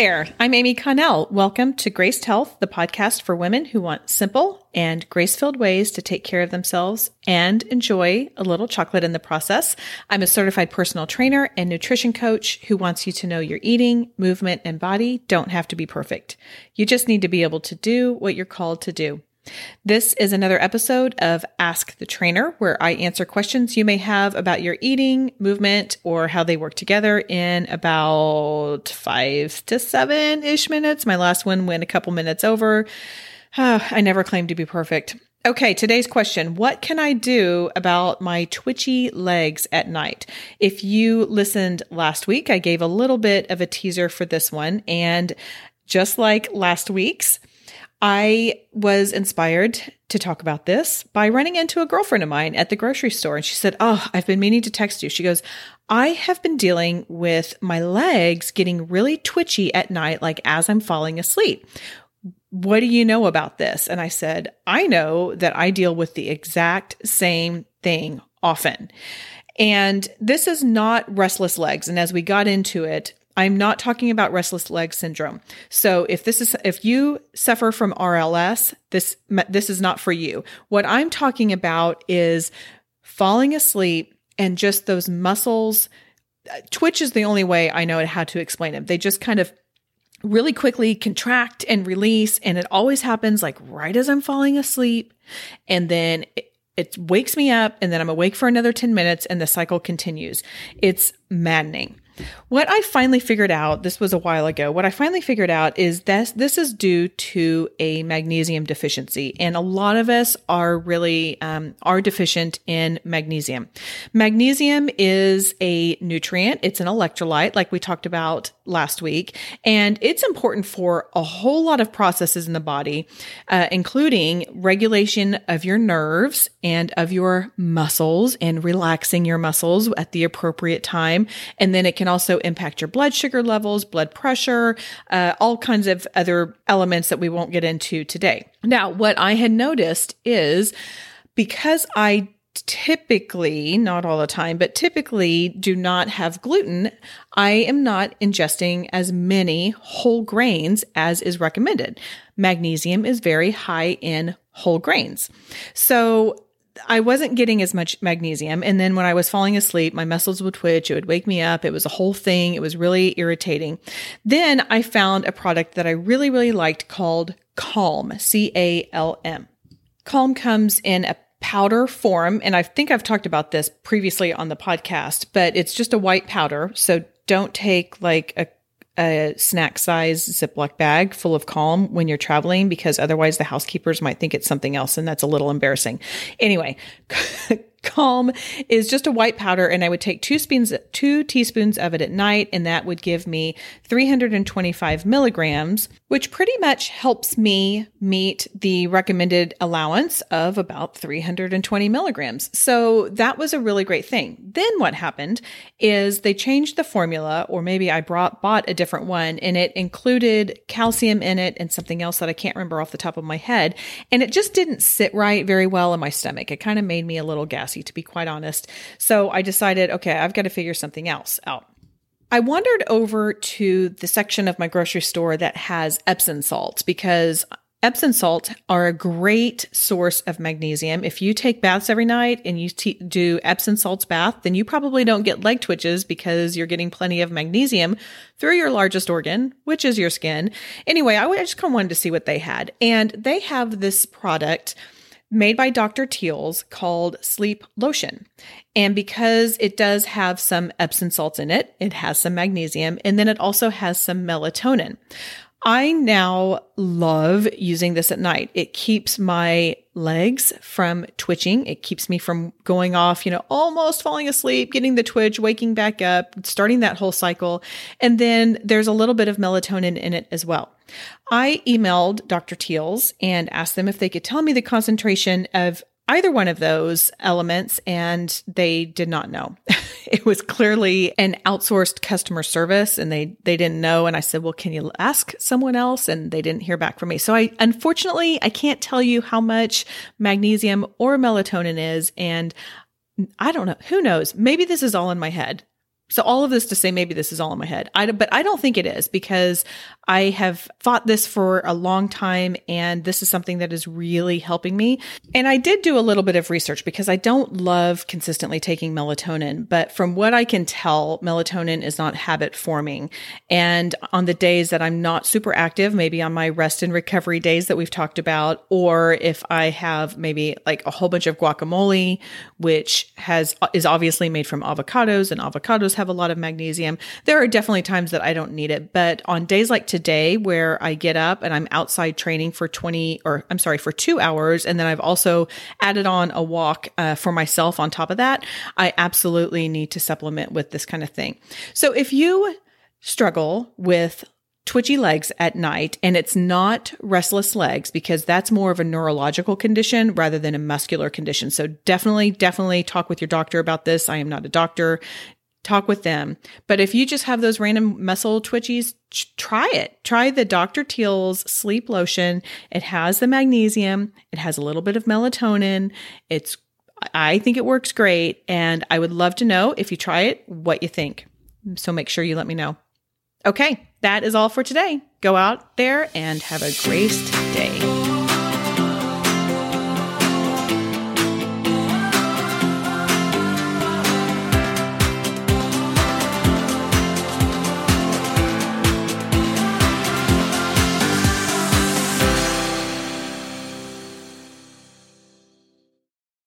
there. I'm Amy Connell. Welcome to Graced Health, the podcast for women who want simple and grace filled ways to take care of themselves and enjoy a little chocolate in the process. I'm a certified personal trainer and nutrition coach who wants you to know your eating, movement, and body don't have to be perfect. You just need to be able to do what you're called to do. This is another episode of Ask the Trainer, where I answer questions you may have about your eating, movement, or how they work together in about five to seven ish minutes. My last one went a couple minutes over. Uh, I never claim to be perfect. Okay, today's question What can I do about my twitchy legs at night? If you listened last week, I gave a little bit of a teaser for this one. And just like last week's, I was inspired to talk about this by running into a girlfriend of mine at the grocery store. And she said, Oh, I've been meaning to text you. She goes, I have been dealing with my legs getting really twitchy at night, like as I'm falling asleep. What do you know about this? And I said, I know that I deal with the exact same thing often. And this is not restless legs. And as we got into it, I'm not talking about restless leg syndrome. So if this is if you suffer from RLS, this this is not for you. What I'm talking about is falling asleep and just those muscles twitch is the only way I know how to explain it. They just kind of really quickly contract and release and it always happens like right as I'm falling asleep and then it, it wakes me up and then I'm awake for another 10 minutes and the cycle continues. It's maddening. What I finally figured out, this was a while ago, what I finally figured out is that this is due to a magnesium deficiency. And a lot of us are really, um, are deficient in magnesium. Magnesium is a nutrient. It's an electrolyte, like we talked about last week. And it's important for a whole lot of processes in the body, uh, including regulation of your nerves and of your muscles and relaxing your muscles at the appropriate time. And then it can also impact your blood sugar levels, blood pressure, uh, all kinds of other elements that we won't get into today. Now, what I had noticed is because I typically, not all the time, but typically do not have gluten, I am not ingesting as many whole grains as is recommended. Magnesium is very high in whole grains. So I wasn't getting as much magnesium. And then when I was falling asleep, my muscles would twitch. It would wake me up. It was a whole thing. It was really irritating. Then I found a product that I really, really liked called Calm, C A L M. Calm comes in a powder form. And I think I've talked about this previously on the podcast, but it's just a white powder. So don't take like a a snack size Ziploc bag full of calm when you're traveling because otherwise the housekeepers might think it's something else and that's a little embarrassing. Anyway, Calm is just a white powder, and I would take two spoons, two teaspoons of it at night, and that would give me 325 milligrams, which pretty much helps me meet the recommended allowance of about 320 milligrams. So that was a really great thing. Then what happened is they changed the formula, or maybe I brought bought a different one, and it included calcium in it and something else that I can't remember off the top of my head, and it just didn't sit right very well in my stomach. It kind of made me a little gassy to be quite honest. So I decided, okay, I've got to figure something else out. I wandered over to the section of my grocery store that has Epsom salts because Epsom salts are a great source of magnesium. If you take baths every night and you t- do Epsom salts bath, then you probably don't get leg twitches because you're getting plenty of magnesium through your largest organ, which is your skin. Anyway, I just kind of wanted to see what they had. And they have this product made by Dr. Teal's called Sleep Lotion. And because it does have some Epsom salts in it, it has some magnesium, and then it also has some melatonin. I now love using this at night. It keeps my legs from twitching. It keeps me from going off, you know, almost falling asleep, getting the twitch, waking back up, starting that whole cycle. And then there's a little bit of melatonin in it as well. I emailed Dr. Teals and asked them if they could tell me the concentration of either one of those elements, and they did not know. it was clearly an outsourced customer service, and they they didn't know. And I said, "Well, can you ask someone else?" And they didn't hear back from me. So I unfortunately I can't tell you how much magnesium or melatonin is, and I don't know. Who knows? Maybe this is all in my head. So all of this to say maybe this is all in my head. I, but I don't think it is because I have fought this for a long time and this is something that is really helping me. And I did do a little bit of research because I don't love consistently taking melatonin, but from what I can tell, melatonin is not habit forming. And on the days that I'm not super active, maybe on my rest and recovery days that we've talked about, or if I have maybe like a whole bunch of guacamole, which has is obviously made from avocados and avocados have a lot of magnesium. There are definitely times that I don't need it, but on days like today where I get up and I'm outside training for 20 or I'm sorry, for two hours, and then I've also added on a walk uh, for myself on top of that, I absolutely need to supplement with this kind of thing. So if you struggle with twitchy legs at night and it's not restless legs because that's more of a neurological condition rather than a muscular condition. So definitely, definitely talk with your doctor about this. I am not a doctor talk with them. But if you just have those random muscle twitchies, try it. Try the Dr. Teal's sleep lotion. It has the magnesium, it has a little bit of melatonin. It's I think it works great and I would love to know if you try it what you think. So make sure you let me know. Okay, that is all for today. Go out there and have a great day.